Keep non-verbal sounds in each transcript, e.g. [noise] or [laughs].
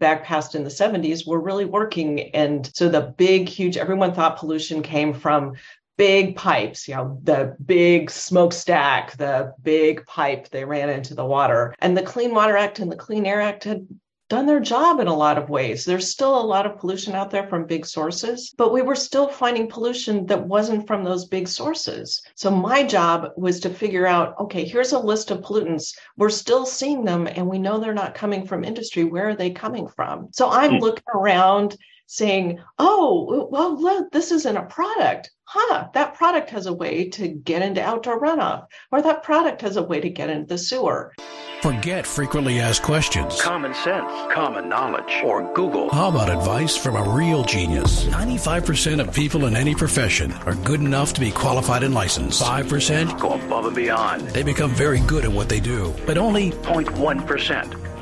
back past in the 70s were really working. And so the big, huge, everyone thought pollution came from big pipes, you know, the big smokestack, the big pipe they ran into the water. And the Clean Water Act and the Clean Air Act had done their job in a lot of ways. There's still a lot of pollution out there from big sources, but we were still finding pollution that wasn't from those big sources. So my job was to figure out okay, here's a list of pollutants. We're still seeing them and we know they're not coming from industry. Where are they coming from? So I'm mm. looking around saying, oh, well, look, this isn't a product. Huh, that product has a way to get into outdoor runoff, or that product has a way to get into the sewer. Forget frequently asked questions. Common sense, common knowledge, or Google. How about advice from a real genius? 95% of people in any profession are good enough to be qualified and licensed. 5% go above and beyond. They become very good at what they do, but only 0.1%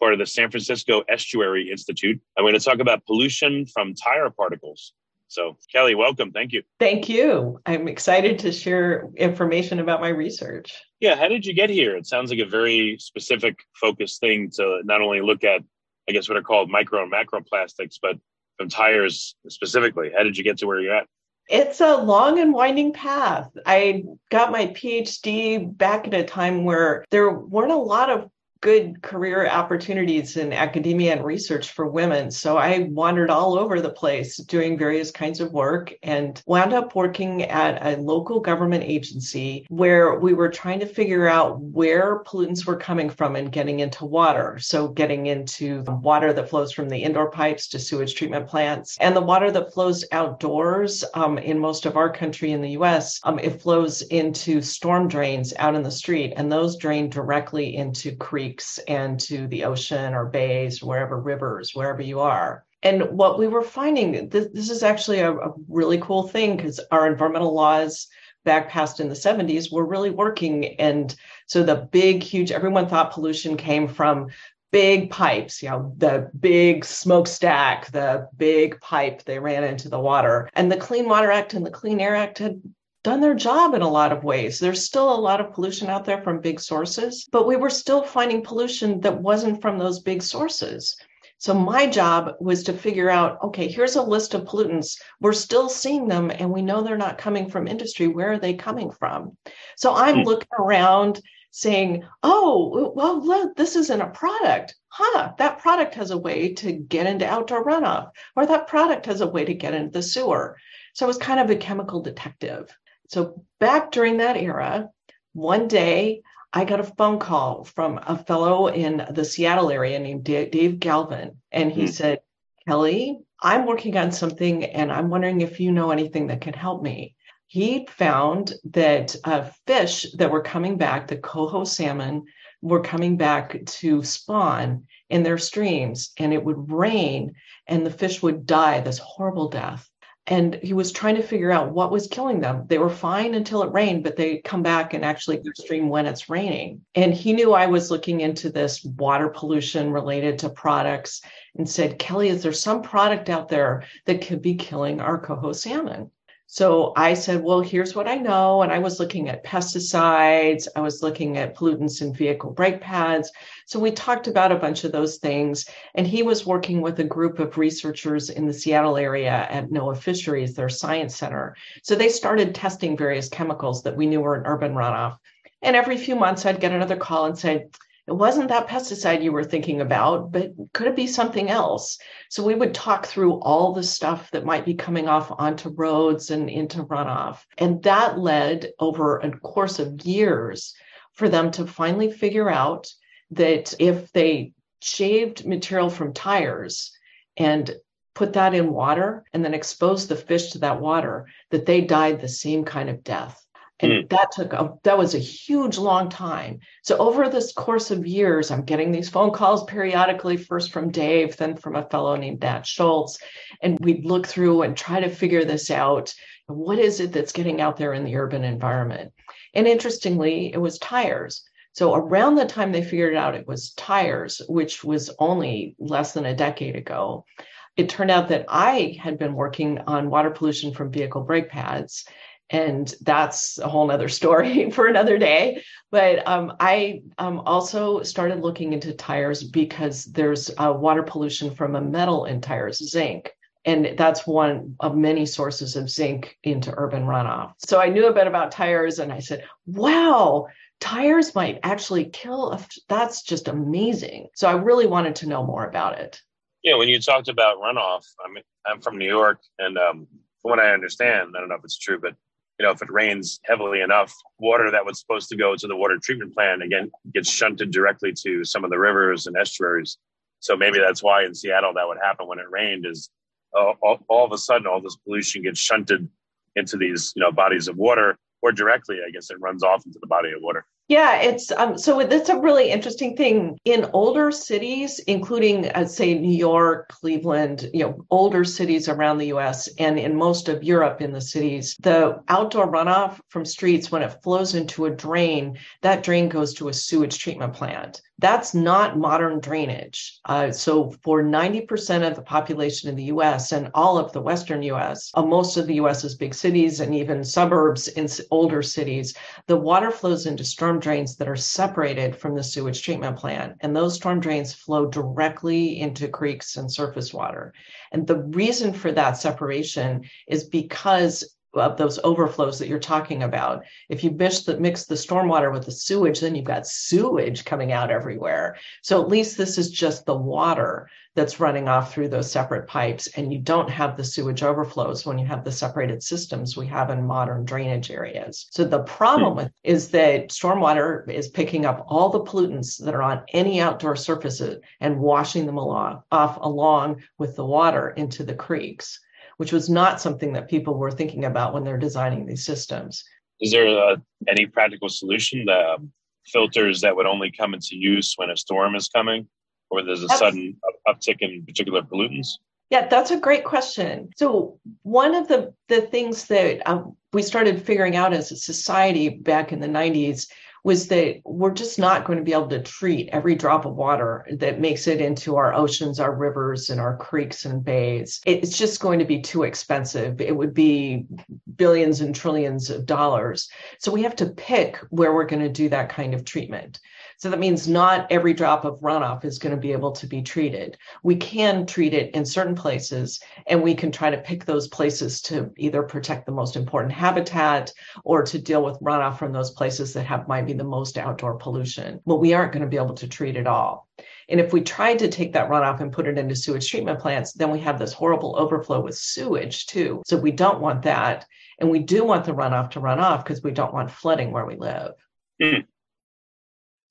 part of the San Francisco Estuary Institute. I'm going to talk about pollution from tire particles. So, Kelly, welcome. Thank you. Thank you. I'm excited to share information about my research. Yeah, how did you get here? It sounds like a very specific, focused thing to not only look at, I guess, what are called micro and macro plastics, but from tires specifically. How did you get to where you're at? It's a long and winding path. I got my PhD back at a time where there weren't a lot of good career opportunities in academia and research for women. So I wandered all over the place doing various kinds of work and wound up working at a local government agency where we were trying to figure out where pollutants were coming from and getting into water. So getting into the water that flows from the indoor pipes to sewage treatment plants and the water that flows outdoors um, in most of our country in the US, um, it flows into storm drains out in the street and those drain directly into creeks creeks and to the ocean or bays, wherever rivers, wherever you are. And what we were finding, this, this is actually a, a really cool thing because our environmental laws back past in the 70s were really working. And so the big, huge, everyone thought pollution came from big pipes, you know, the big smokestack, the big pipe they ran into the water. And the Clean Water Act and the Clean Air Act had done their job in a lot of ways. There's still a lot of pollution out there from big sources, but we were still finding pollution that wasn't from those big sources. So my job was to figure out okay, here's a list of pollutants. We're still seeing them and we know they're not coming from industry. Where are they coming from? So I'm mm. looking around saying, oh, well, look, this isn't a product. Huh, that product has a way to get into outdoor runoff, or that product has a way to get into the sewer. So I was kind of a chemical detective. So back during that era, one day I got a phone call from a fellow in the Seattle area named Dave Galvin. And he mm-hmm. said, Kelly, I'm working on something and I'm wondering if you know anything that can help me. He found that uh, fish that were coming back, the coho salmon, were coming back to spawn in their streams, and it would rain, and the fish would die this horrible death and he was trying to figure out what was killing them. They were fine until it rained, but they come back and actually stream when it's raining. And he knew I was looking into this water pollution related to products and said, Kelly, is there some product out there that could be killing our coho salmon? So I said, well, here's what I know. And I was looking at pesticides, I was looking at pollutants in vehicle brake pads. So we talked about a bunch of those things. And he was working with a group of researchers in the Seattle area at NOAA Fisheries, their science center. So they started testing various chemicals that we knew were in urban runoff. And every few months, I'd get another call and say, it wasn't that pesticide you were thinking about, but could it be something else? So we would talk through all the stuff that might be coming off onto roads and into runoff. And that led over a course of years for them to finally figure out that if they shaved material from tires and put that in water and then exposed the fish to that water, that they died the same kind of death. And mm. that took a, that was a huge long time. So over this course of years i'm getting these phone calls periodically first from dave then from a fellow named nat Scholz. And we'd look through and try to figure this out. What is it that's getting out there in the urban environment? And interestingly it was tires. So around the time they figured out it was tires which was only less than a decade ago. It turned out that I had been working on water pollution from vehicle brake pads. And that's a whole nother story [laughs] for another day. But um, I um, also started looking into tires because there's uh, water pollution from a metal in tires, zinc. And that's one of many sources of zinc into urban runoff. So I knew a bit about tires and I said, wow, tires might actually kill. A, that's just amazing. So I really wanted to know more about it. Yeah, when you talked about runoff, I mean, I'm from New York, and um, from what I understand, I don't know if it's true, but you know, if it rains heavily enough, water that was supposed to go to the water treatment plant again gets shunted directly to some of the rivers and estuaries. So maybe that's why in Seattle that would happen when it rained is uh, all, all of a sudden all this pollution gets shunted into these you know bodies of water or directly, I guess it runs off into the body of water. Yeah, it's um, so that's a really interesting thing in older cities, including say New York, Cleveland, you know, older cities around the U.S. and in most of Europe in the cities, the outdoor runoff from streets when it flows into a drain, that drain goes to a sewage treatment plant. That's not modern drainage. Uh, so, for 90% of the population in the US and all of the Western US, uh, most of the US's big cities and even suburbs in older cities, the water flows into storm drains that are separated from the sewage treatment plant. And those storm drains flow directly into creeks and surface water. And the reason for that separation is because of those overflows that you're talking about. If you mix the, mix the stormwater with the sewage, then you've got sewage coming out everywhere. So at least this is just the water that's running off through those separate pipes, and you don't have the sewage overflows when you have the separated systems we have in modern drainage areas. So the problem hmm. with is that stormwater is picking up all the pollutants that are on any outdoor surfaces and washing them along, off along with the water into the creeks which was not something that people were thinking about when they're designing these systems. Is there a, any practical solution? The um, filters that would only come into use when a storm is coming, or there's a That's, sudden uptick in particular pollutants? Yeah, that's a great question. So one of the the things that um, we started figuring out as a society back in the 90s was that we're just not going to be able to treat every drop of water that makes it into our oceans, our rivers, and our creeks and bays. It's just going to be too expensive. It would be billions and trillions of dollars. So we have to pick where we're going to do that kind of treatment. So that means not every drop of runoff is going to be able to be treated. We can treat it in certain places, and we can try to pick those places to either protect the most important habitat or to deal with runoff from those places that have might be the most outdoor pollution. But we aren't going to be able to treat it all. And if we tried to take that runoff and put it into sewage treatment plants, then we have this horrible overflow with sewage too. So we don't want that. And we do want the runoff to run off because we don't want flooding where we live. Mm.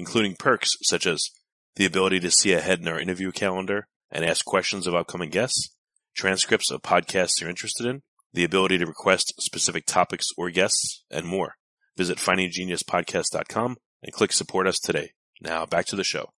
including perks such as the ability to see ahead in our interview calendar and ask questions of upcoming guests, transcripts of podcasts you're interested in, the ability to request specific topics or guests, and more. Visit findinggeniuspodcast.com and click support us today. Now back to the show.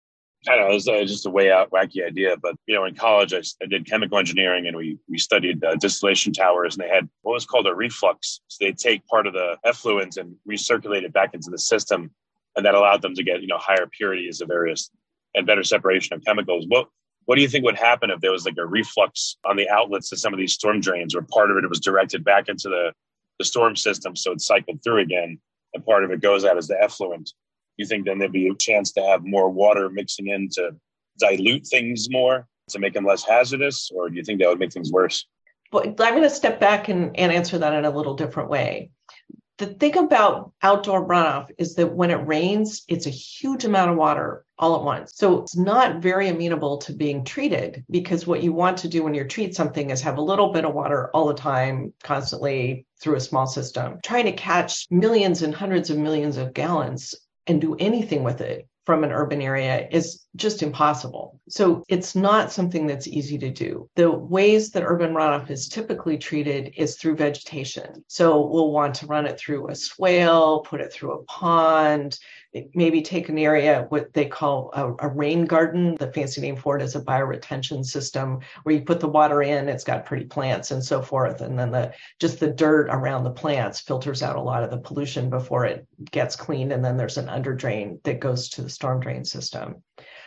I know, it was uh, just a way out wacky idea, but you know, in college I, I did chemical engineering and we we studied uh, distillation towers, and they had what was called a reflux. So they take part of the effluent and recirculate it back into the system and that allowed them to get you know higher purities of various and better separation of chemicals. What what do you think would happen if there was like a reflux on the outlets to some of these storm drains, where part of it was directed back into the the storm system, so it cycled through again, and part of it goes out as the effluent? You think then there'd be a chance to have more water mixing in to dilute things more to make them less hazardous, or do you think that would make things worse? Well, I'm going to step back and, and answer that in a little different way The thing about outdoor runoff is that when it rains, it's a huge amount of water all at once. So it's not very amenable to being treated because what you want to do when you treat something is have a little bit of water all the time, constantly through a small system. Trying to catch millions and hundreds of millions of gallons and do anything with it from an urban area is just impossible. So it's not something that's easy to do. The ways that urban runoff is typically treated is through vegetation. So we'll want to run it through a swale, put it through a pond, maybe take an area what they call a, a, rain garden the fancy name for it is a bioretention system where you put the water in it's got pretty plants and so forth and then the just the dirt around the plants filters out a lot of the pollution before it gets cleaned and then there's an under drain that goes to the storm drain system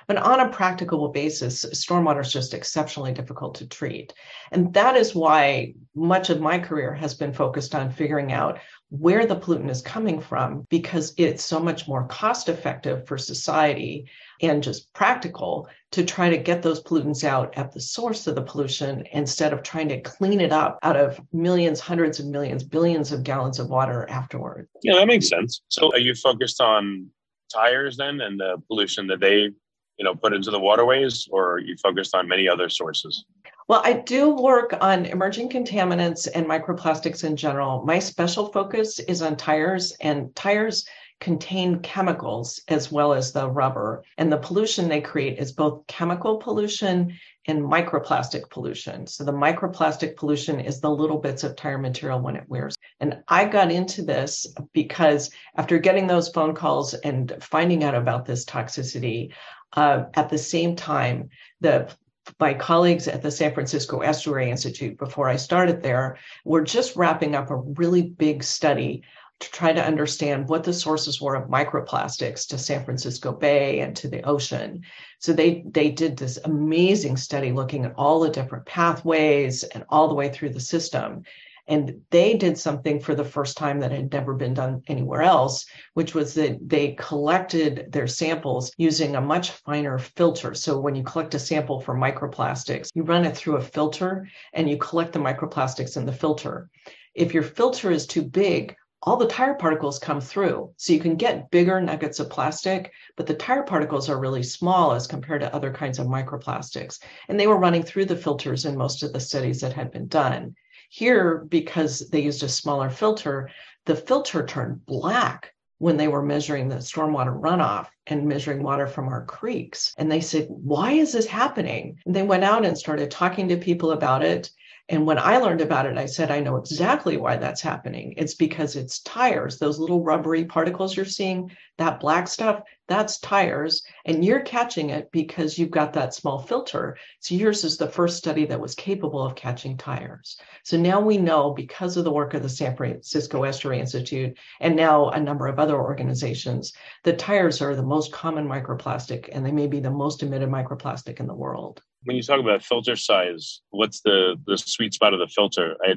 but on a practical basis, stormwater is just exceptionally difficult to treat. And that is why much of my career has been focused on figuring out where the pollutant is coming from because it's so much more cost effective for society and just practical to try to get those pollutants out at the source of the pollution instead of trying to clean it up out of millions, hundreds of millions, billions of gallons of water afterward. Yeah, that makes sense. So are you focused on tires then and the pollution that they you know put into the waterways or you focused on many other sources well, I do work on emerging contaminants and microplastics in general. My special focus is on tires, and tires contain chemicals as well as the rubber. And the pollution they create is both chemical pollution and microplastic pollution. So the microplastic pollution is the little bits of tire material when it wears. And I got into this because after getting those phone calls and finding out about this toxicity, uh, at the same time, the my colleagues at the San Francisco Estuary Institute, before I started there, were just wrapping up a really big study to try to understand what the sources were of microplastics to San Francisco Bay and to the ocean. So they they did this amazing study looking at all the different pathways and all the way through the system. And they did something for the first time that had never been done anywhere else, which was that they collected their samples using a much finer filter. So when you collect a sample for microplastics, you run it through a filter and you collect the microplastics in the filter. If your filter is too big, all the tire particles come through. So you can get bigger nuggets of plastic, but the tire particles are really small as compared to other kinds of microplastics. And they were running through the filters in most of the studies that had been done. Here, because they used a smaller filter, the filter turned black when they were measuring the stormwater runoff and measuring water from our creeks. And they said, Why is this happening? And they went out and started talking to people about it. And when I learned about it, I said, I know exactly why that's happening. It's because it's tires, those little rubbery particles you're seeing, that black stuff, that's tires. And you're catching it because you've got that small filter. So yours is the first study that was capable of catching tires. So now we know because of the work of the San Francisco Estuary Institute and now a number of other organizations, that tires are the most common microplastic and they may be the most emitted microplastic in the world when you talk about filter size, what's the the sweet spot of the filter? I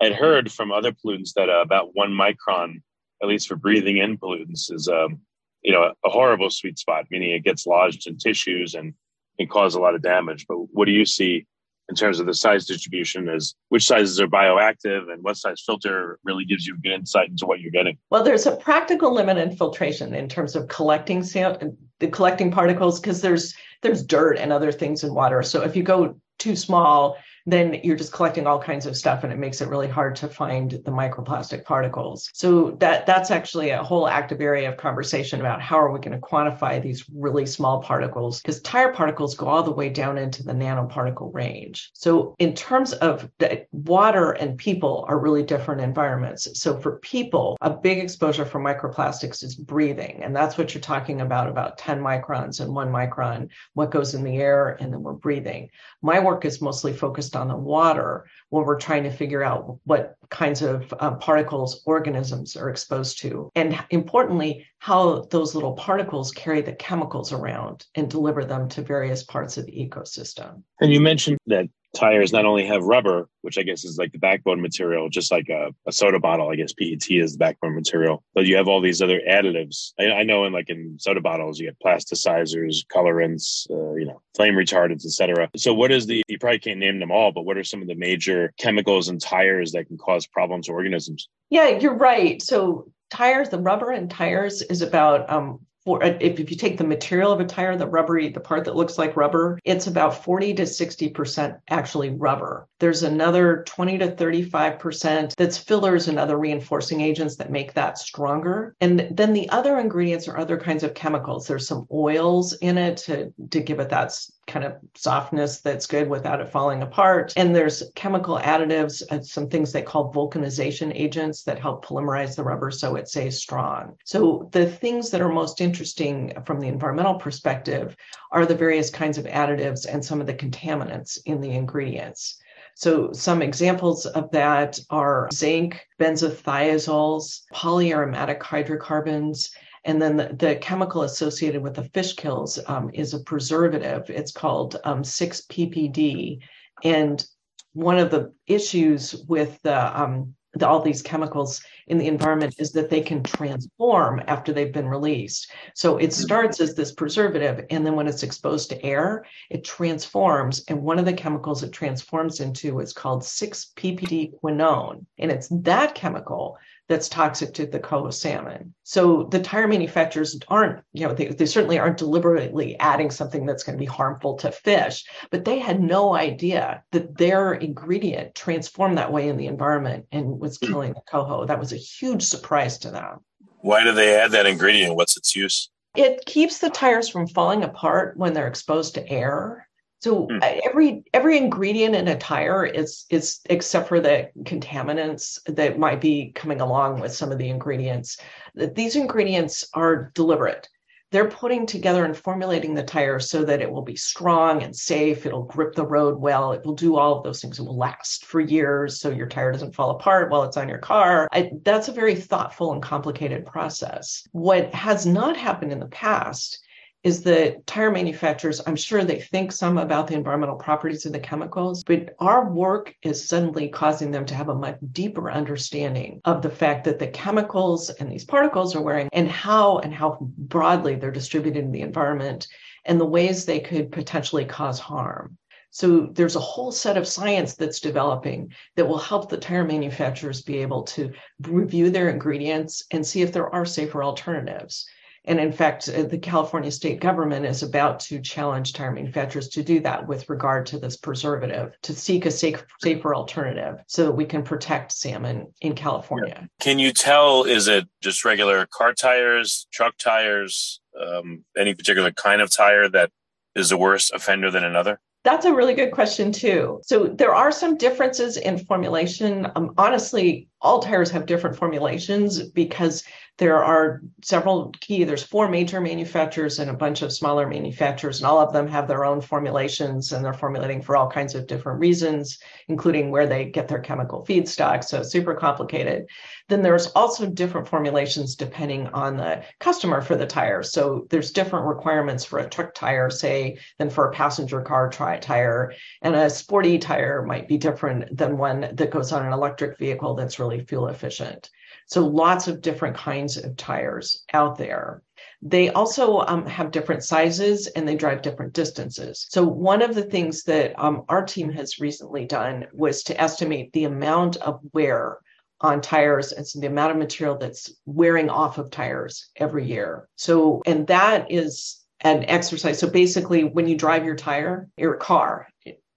I'd heard from other pollutants that uh, about one micron, at least for breathing in pollutants, is um, you know a horrible sweet spot, meaning it gets lodged in tissues and can cause a lot of damage. But what do you see in terms of the size distribution is which sizes are bioactive and what size filter really gives you good insight into what you're getting well there's a practical limit in filtration in terms of collecting the collecting particles because there's there's dirt and other things in water so if you go too small then you're just collecting all kinds of stuff and it makes it really hard to find the microplastic particles. So that that's actually a whole active area of conversation about how are we going to quantify these really small particles because tire particles go all the way down into the nanoparticle range. So in terms of the water and people are really different environments. So for people, a big exposure for microplastics is breathing and that's what you're talking about about 10 microns and 1 micron what goes in the air and then we're breathing. My work is mostly focused on the water when we're trying to figure out what kinds of uh, particles organisms are exposed to. And importantly, how those little particles carry the chemicals around and deliver them to various parts of the ecosystem. And you mentioned that tires not only have rubber, which I guess is like the backbone material, just like a, a, soda bottle. I guess PET is the backbone material, but you have all these other additives. I, I know in like in soda bottles, you get plasticizers, colorants, uh, you know, flame retardants, etc. So what is the? You probably can't name them all, but what are some of the major chemicals in tires that can cause problems to organisms? Yeah, you're right. So tires, the rubber in tires is about um, for uh, if, if you take the material of a tire, the rubbery, the part that looks like rubber, it's about 40 to 60% actually rubber. There's another 20 to 35% that's fillers and other reinforcing agents that make that stronger. And then the other ingredients are other kinds of chemicals. There's some oils in it to, to give it that kind of softness that's good without it falling apart. And there's chemical additives, some things they call vulcanization agents that help polymerize the rubber so it stays strong. So the things that are most interesting from the environmental perspective are the various kinds of additives and some of the contaminants in the ingredients. So some examples of that are zinc, benzothiazoles, polyaromatic hydrocarbons, and then the, the, chemical associated with the fish kills um, is a preservative. It's called um, 6-PPD. And one of the issues with the, um, the, all these chemicals in the environment is that they can transform after they've been released. So it mm-hmm. starts as this preservative, and then when it's exposed to air, it transforms. And one of the chemicals it transforms into is called 6-PPD quinone. And it's that chemical that's toxic to the coho salmon. So the tire manufacturers aren't, you know, they, they certainly aren't deliberately adding something that's going to be harmful to fish, but they had no idea that their ingredient transformed that way in the environment and was hmm. killing the coho. That was a huge surprise to them. Why do they add that ingredient? What's its use? It keeps the tires from falling apart when they're exposed to air. So mm. every every ingredient in a tire is is except for the contaminants that might be coming along with some of the ingredients. These ingredients are deliberate. They're putting together and formulating the tire so that it will be strong and safe. It'll grip the road well. It will do all of those things. It will last for years, so your tire doesn't fall apart while it's on your car. I, that's a very thoughtful and complicated process. What has not happened in the past is that tire manufacturers, I'm sure they think some about the environmental properties of the chemicals, but our work is suddenly causing them to have a much deeper understanding of the fact that the chemicals and these particles are wearing and how and how broadly they're distributed in the environment and the ways they could potentially cause harm. So there's a whole set of science that's developing that will help the tire manufacturers be able to review their ingredients and see if there are safer alternatives. And in fact, uh, the California state government is about to challenge tire manufacturers to do that with regard to this preservative, to seek a safe, safer alternative so that we can protect salmon in California. Can you tell, is it just regular car tires, truck tires, um, any particular kind of tire that is a worse offender than another? That's a really good question, too. So, there are some differences in formulation. Um, honestly, all tires have different formulations because there are several key there's four major manufacturers and a bunch of smaller manufacturers and all of them have their own formulations and they're formulating for all kinds of different reasons including where they get their chemical feedstock so super complicated. Then there's also different formulations depending on the customer for the tire. So there's different requirements for a truck tire say than for a passenger car tire and a sporty tire might be different than one that goes on an electric vehicle that's really fuel efficient so lots of different kinds of tires out there. They also um, have different sizes and they drive different distances. So, one of the things that um, our team has recently done was to estimate the amount of wear on tires and so the amount of material that's wearing off of tires every year. So, and that is an exercise. So, basically, when you drive your tire, your car,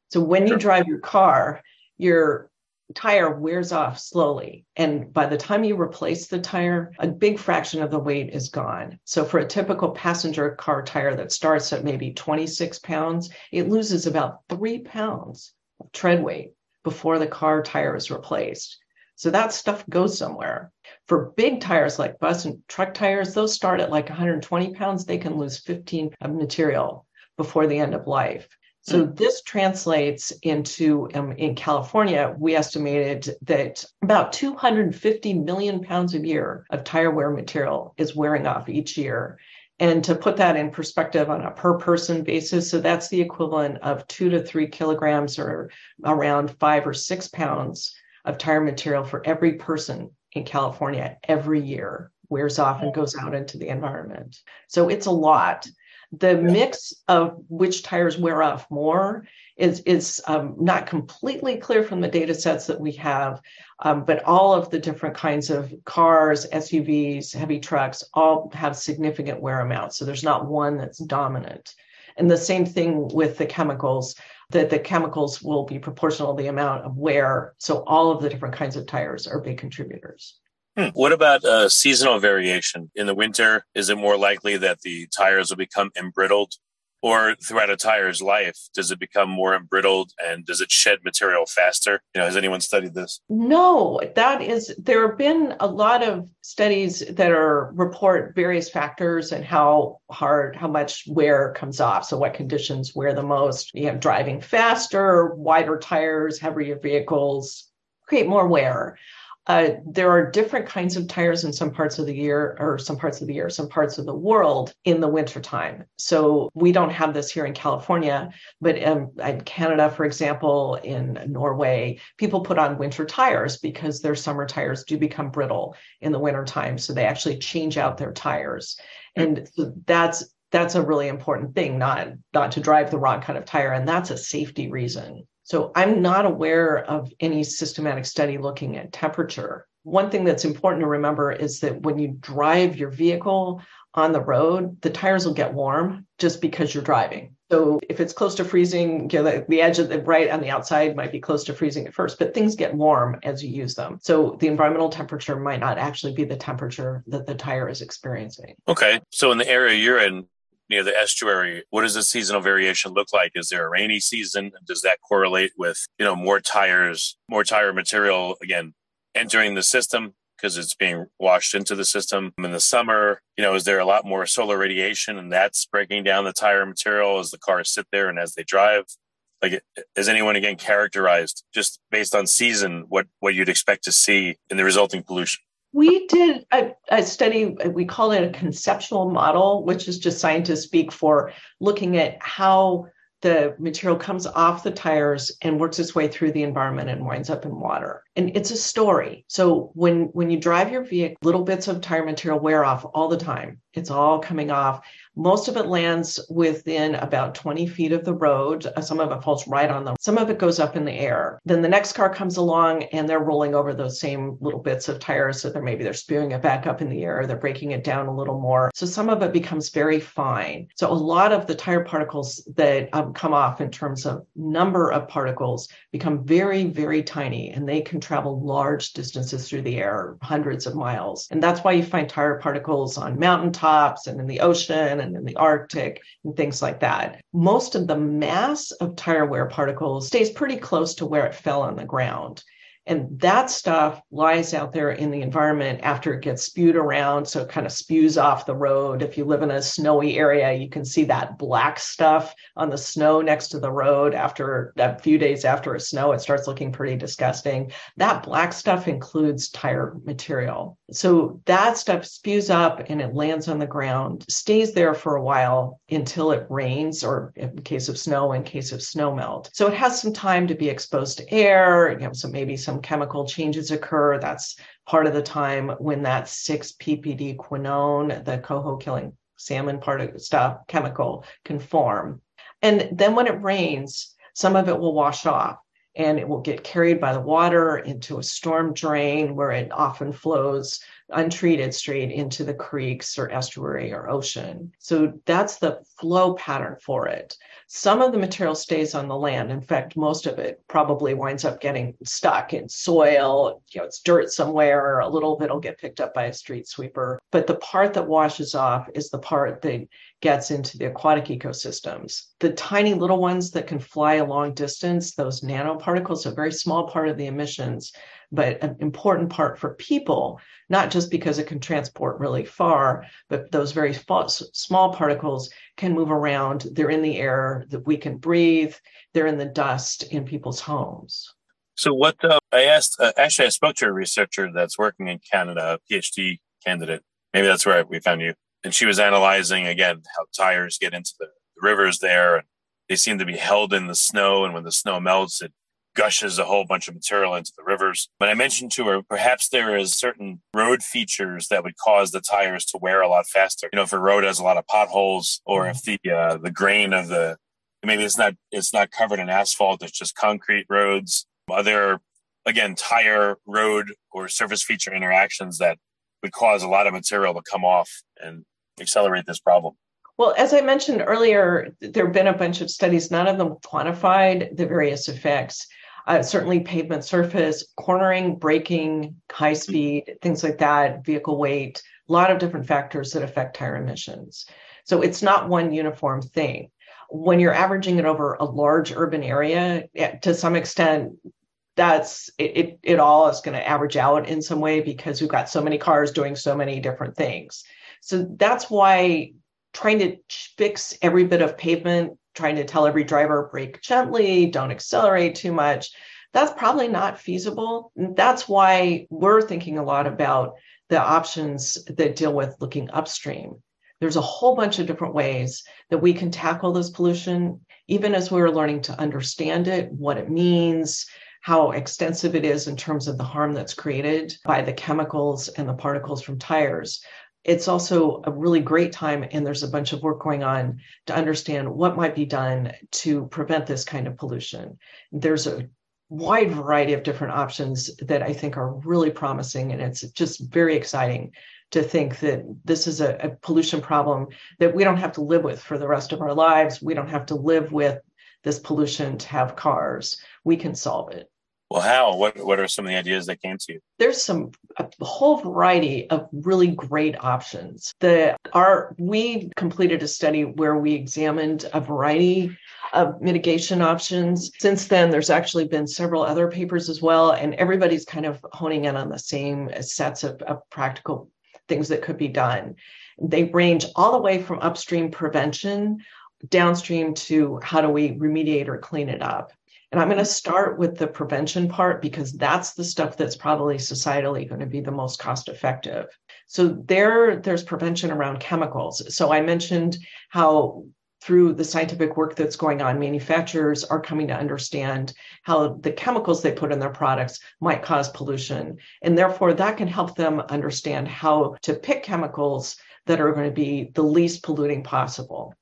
so when you drive your car, you're tire wears off slowly. And by the time you replace the tire, a big fraction of the weight is gone. So for a typical passenger car tire that starts at maybe 26 pounds, it loses about three pounds of tread weight before the car tire is replaced. So that stuff goes somewhere. For big tires like bus and truck tires, those start at like 120 pounds. They can lose 15 of material before the end of life. So mm. this translates into um, in California, we estimated that about 250 million pounds a year of tire wear material is wearing off each year. And to put that in perspective on a per person basis, so that's the equivalent of two to three kilograms or around five or six pounds of tire material for every person in California every year wears off and goes out into the environment. So it's a lot. The mix of which tires wear off more is is um, not completely clear from the data sets that we have, um, but all of the different kinds of cars, SUVs, heavy trucks, all have significant wear amounts. So there's not one that's dominant. And the same thing with the chemicals, that the chemicals will be proportional to the amount of wear. So all of the different kinds of tires are big contributors. Hmm. What about uh, seasonal variation? In the winter, is it more likely that the tires will become embrittled? Or throughout a tire's life does it become more embrittled and does it shed material faster? You know has anyone studied this? No that is there have been a lot of studies that are report various factors and how hard how much wear comes off. So what conditions wear the most? You have driving faster wider tires heavier vehicles create more wear uh, there are different kinds of tires in some parts of the year, or some parts of the year, some parts of the world in the wintertime. So we don't have this here in California, but um, in Canada, for example, in Norway, people put on winter tires because their summer tires do become brittle in the wintertime. So they actually change out their tires. And so that's that's a really important thing, not not to drive the wrong kind of tire. And that's a safety reason. So I'm not aware of any systematic study looking at temperature. One thing that's important to remember is that when you drive your vehicle on the road, the tires will get warm just because you're driving. So if it's close to freezing, you know, the, the edge of the right on the outside might be close to freezing at first, but things get warm as you use them. So the environmental temperature might not actually be the temperature that the tire is experiencing. Okay. So in the area you're in, near the estuary, what does the seasonal variation look like? Is there a rainy season? Does that correlate with, you know, more tires, more tire material again entering the system because it's being washed into the system in the summer? You know, is there a lot more solar radiation and that's breaking down the tire material as the cars sit there and as they drive? Like, is anyone again characterized just based on season what what you'd expect to see in the resulting pollution? We did a, a, study, we call it a conceptual model, which is just scientists speak for looking at how the material comes off the tires and works its way through the environment and winds up in water. And it's a story. So when when you drive your vehicle, little bits of tire material wear off all the time. It's all coming off. Most of it lands within about 20 feet of the road. Uh, some of it falls right on them. Some of it goes up in the air. Then the next car comes along and they're rolling over those same little bits of tires. So they're maybe they're spewing it back up in the air. They're breaking it down a little more. So some of it becomes very fine. So a lot of the tire particles that um, come off in terms of number of particles become very, very tiny and they can travel large distances through the air, hundreds of miles. And that's why you find tire particles on mountaintops and in the ocean and in the Arctic and things like that. Most of the mass of tire wear particles stays pretty close to where it fell on the ground. And that stuff lies out there in the environment after it gets spewed around. So it kind of spews off the road. If you live in a snowy area, you can see that black stuff on the snow next to the road after a few days after a snow. It starts looking pretty disgusting. That black stuff includes tire material. So that stuff spews up and it lands on the ground, stays there for a while until it rains, or in case of snow, in case of snow melt. So it has some time to be exposed to air, you know, so maybe some chemical changes occur. That's part of the time when that 6 ppd quinone, the coho killing salmon part of stuff chemical, can form. And then when it rains, some of it will wash off and it will get carried by the water into a storm drain where it often flows untreated straight into the creeks or estuary or ocean. So that's the flow pattern for it. Some of the material stays on the land. In fact, most of it probably winds up getting stuck in soil. You know, it's dirt somewhere, a little bit will get picked up by a street sweeper. But the part that washes off is the part that gets into the aquatic ecosystems. The tiny little ones that can fly a long distance, those nanoparticles, a very small part of the emissions, but an important part for people, not just because it can transport really far, but those very small particles can move around. They're in the air that we can breathe, they're in the dust in people's homes. So, what uh, I asked, uh, actually, I spoke to a researcher that's working in Canada, a PhD candidate. Maybe that's where we found you. And she was analyzing again how tires get into the, the rivers there. And they seem to be held in the snow. And when the snow melts, it gushes a whole bunch of material into the rivers. But I mentioned to her, perhaps there is certain road features that would cause the tires to wear a lot faster. You know, if a road has a lot of potholes, or if the uh, the grain of the maybe it's not it's not covered in asphalt, it's just concrete roads. Are there again tire, road, or surface feature interactions that would cause a lot of material to come off and accelerate this problem? Well, as I mentioned earlier, there have been a bunch of studies, none of them quantified the various effects. Uh, certainly, pavement surface, cornering, braking, high speed, things like that, vehicle weight, a lot of different factors that affect tire emissions. So it's not one uniform thing. When you're averaging it over a large urban area, to some extent, that's it, it, it all is going to average out in some way because we've got so many cars doing so many different things. So that's why trying to fix every bit of pavement, trying to tell every driver brake gently, don't accelerate too much, that's probably not feasible. That's why we're thinking a lot about the options that deal with looking upstream. There's a whole bunch of different ways that we can tackle this pollution, even as we are learning to understand it, what it means, how extensive it is in terms of the harm that's created by the chemicals and the particles from tires it's also a really great time and there's a bunch of work going on to understand what might be done to prevent this kind of pollution. There's a wide variety of different options that i think are really promising and it's just very exciting to think that this is a, a pollution problem that we don't have to live with for the rest of our lives. We don't have to live with this pollution to have cars. We can solve it well, how? What What are some of the ideas that came to you? There's some a whole variety of really great options. The our we completed a study where we examined a variety of mitigation options. Since then, there's actually been several other papers as well, and everybody's kind of honing in on the same sets of, of practical things that could be done. They range all the way from upstream prevention downstream to how do we remediate or clean it up. And I'm going to start with the prevention part because that's the stuff that's probably societally going to be the most cost effective. So there there's prevention around chemicals. So I mentioned how through the scientific work that's going on, manufacturers are coming to understand how the chemicals they put in their products might cause pollution. And therefore, that can help them understand how to pick chemicals that are going to be the least polluting possible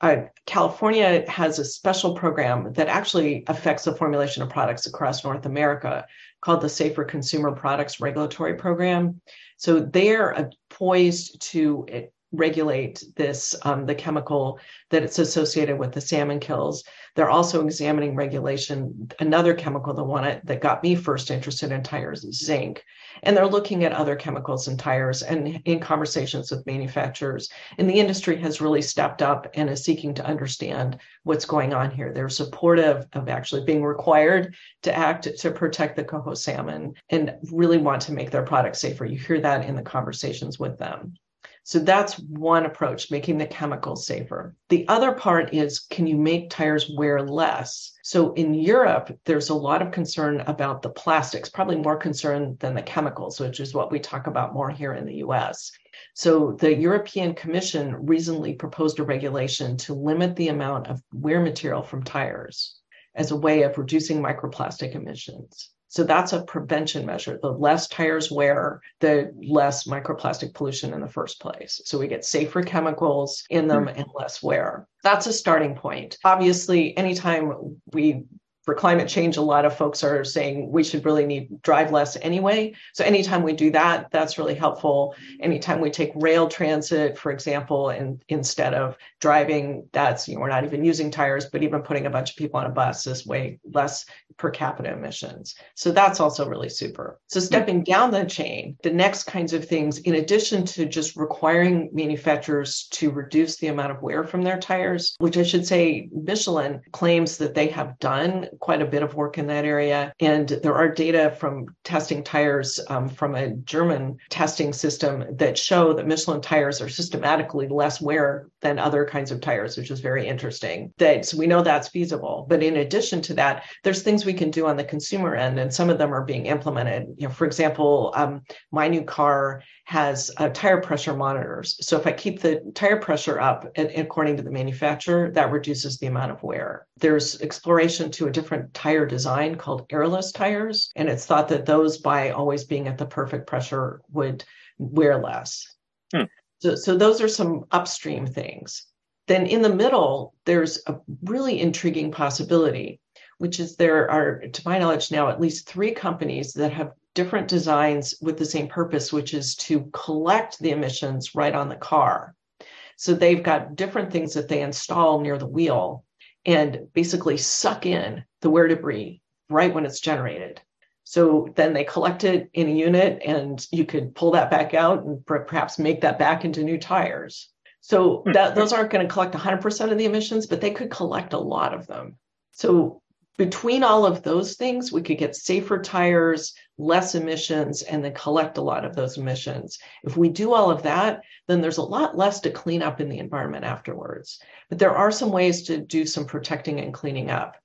uh, California has a special program that actually affects the formulation of products across North America called the Safer Consumer Products Regulatory Program. So they're uh, poised to regulate this, um, the chemical that it's associated with the salmon kills. They're also examining regulation, another chemical, the one that got me first interested in tires, zinc. And they're looking at other chemicals in tires and in conversations with manufacturers. And the industry has really stepped up and is seeking to understand what's going on here. They're supportive of actually being required to act to protect the coho salmon and really want to make their products safer. You hear that in the conversations with them. So that's one approach, making the chemicals safer. The other part is can you make tires wear less? So in Europe, there's a lot of concern about the plastics, probably more concern than the chemicals, which is what we talk about more here in the US. So the European Commission recently proposed a regulation to limit the amount of wear material from tires as a way of reducing microplastic emissions. So that's a prevention measure. The less tires wear, the less microplastic pollution in the first place. So we get safer chemicals in them mm-hmm. and less wear. That's a starting point. Obviously, anytime we for climate change, a lot of folks are saying we should really need drive less anyway. So anytime we do that, that's really helpful. Anytime we take rail transit, for example, and instead of driving, that's you know we're not even using tires, but even putting a bunch of people on a bus is way less per capita emissions. So that's also really super. So stepping down the chain, the next kinds of things, in addition to just requiring manufacturers to reduce the amount of wear from their tires, which I should say Michelin claims that they have done quite a bit of work in that area. And there are data from testing tires um, from a German testing system that show that Michelin tires are systematically less wear than other kinds of tires, which is very interesting. That so we know that's feasible. But in addition to that, there's things we can do on the consumer end, and some of them are being implemented. You know, for example, um, my new car has uh, tire pressure monitors. So if I keep the tire pressure up according to the manufacturer, that reduces the amount of wear. There's exploration to a different tire design called airless tires, and it's thought that those, by always being at the perfect pressure, would wear less. Hmm. So, so those are some upstream things. Then in the middle, there's a really intriguing possibility, which is there are, to my knowledge now, at least three companies that have different designs with the same purpose, which is to collect the emissions right on the car. So they've got different things that they install near the wheel and basically suck in the wear debris right when it's generated. So then they collect it in a unit and you could pull that back out and perhaps make that back into new tires. So hmm. that, those aren't going to collect 100% of the emissions, but they could collect a lot of them. So between all of those things, we could get safer tires, less emissions, and then collect a lot of those emissions. If we do all of that, then there's a lot less to clean up in the environment afterwards. But there are some ways to do some protecting and cleaning up.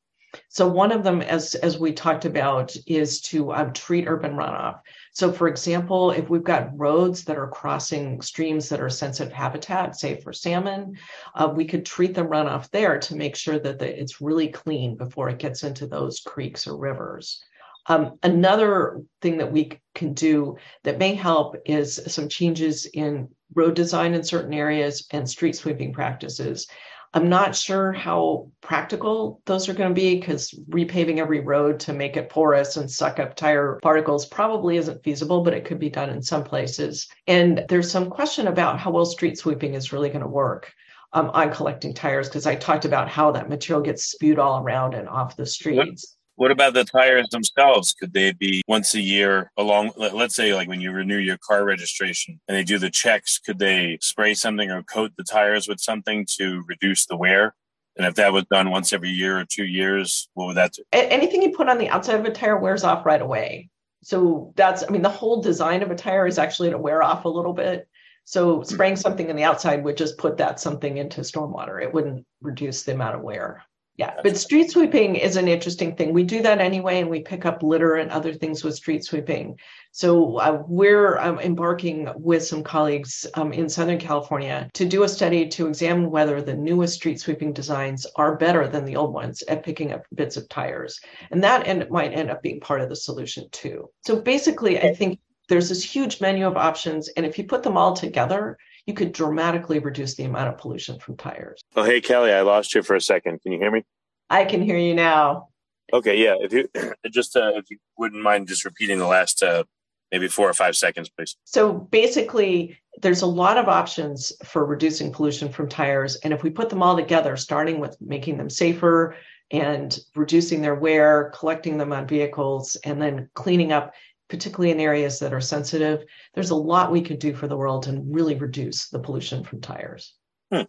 So one of them, as as we talked about, is to um, treat urban runoff. So, for example, if we've got roads that are crossing streams that are sensitive habitat, say for salmon, uh, we could treat the runoff there to make sure that the, it's really clean before it gets into those creeks or rivers. Um, another thing that we can do that may help is some changes in road design in certain areas and street sweeping practices. I'm not sure how practical those are going to be because repaving every road to make it porous and suck up tire particles probably isn't feasible, but it could be done in some places. And there's some question about how well street sweeping is really going to work. Um, on collecting tires because I talked about how that material gets spewed all around and off the streets. What about the tires themselves? Could they be once a year along, let's say like when you renew your car registration and they do the checks, could they spray something or coat the tires with something to reduce the wear? And if that was done once every year or two years, what would that do? Anything you put on the outside of a tire wears off right away. So that's, I mean, the whole design of a tire is actually to wear off a little bit. So spraying something in the outside would just put that something into stormwater. It wouldn't reduce the amount of wear. Yeah, but street sweeping is an interesting thing. We do that anyway, and we pick up litter and other things with street sweeping. So uh, we're um, embarking with some colleagues um, in Southern California to do a study to examine whether the newest street sweeping designs are better than the old ones at picking up bits of tires, and that end, might end up being part of the solution too. So basically, I think there's this huge menu of options, and if you put them all together, you could dramatically reduce the amount of pollution from tires. Oh, hey, Kelly, I lost you for a second. Can you hear me? I can hear you now. Okay, yeah. If you [clears throat] just uh, if you wouldn't mind just repeating the last uh, maybe four or five seconds, please. So basically, there's a lot of options for reducing pollution from tires, and if we put them all together, starting with making them safer and reducing their wear, collecting them on vehicles, and then cleaning up particularly in areas that are sensitive. There's a lot we could do for the world and really reduce the pollution from tires. Hmm.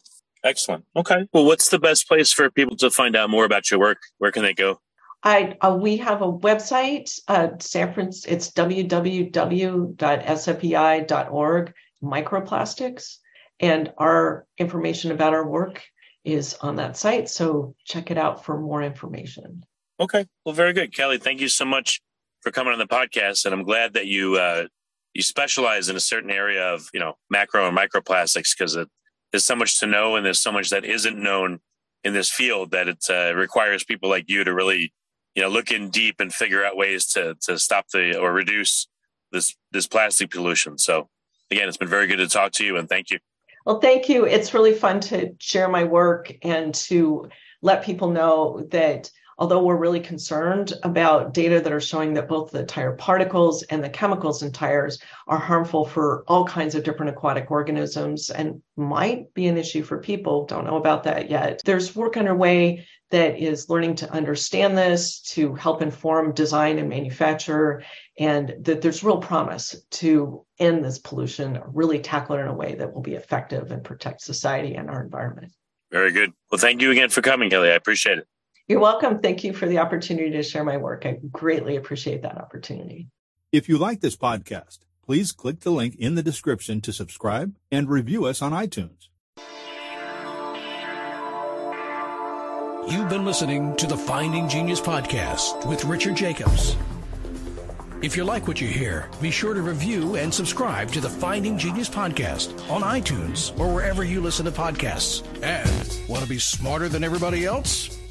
Excellent. Okay. Well, what's the best place for people to find out more about your work? Where can they go? I uh, we have a website, uh, San Francisco. It's www.sfei.org. Microplastics, and our information about our work is on that site. So check it out for more information. Okay. Well, very good, Kelly. Thank you so much for coming on the podcast, and I'm glad that you uh, you specialize in a certain area of you know macro and microplastics because there's so much to know and there's so much that isn't known in this field that it uh, requires people like you to really you know look in deep and figure out ways to to stop the or reduce this this plastic pollution. So again, it's been very good to talk to you and thank you. Well, thank you. It's really fun to share my work and to let people know that although we're really concerned about data that are showing that both the tire particles and the chemicals in tires are harmful for all kinds of different aquatic organisms and might be an issue for people, don't know about that yet. There's work underway that is learning to understand this, to help inform design and manufacture, and that there's real promise to end this pollution, really tackle it in a way that will be effective and protect society and our environment. Very good. Well, thank you again for coming, Kelly. I appreciate it. You're welcome. Thank you for the opportunity to share my work. I greatly appreciate that opportunity. If you like this podcast, please click the link in the description to subscribe and review us on iTunes. You've been listening to the Finding Genius podcast with Richard Jacobs. If you like what you hear, be sure to review and subscribe to the Finding Genius podcast on iTunes or wherever you listen to podcasts. And want to be smarter than everybody else?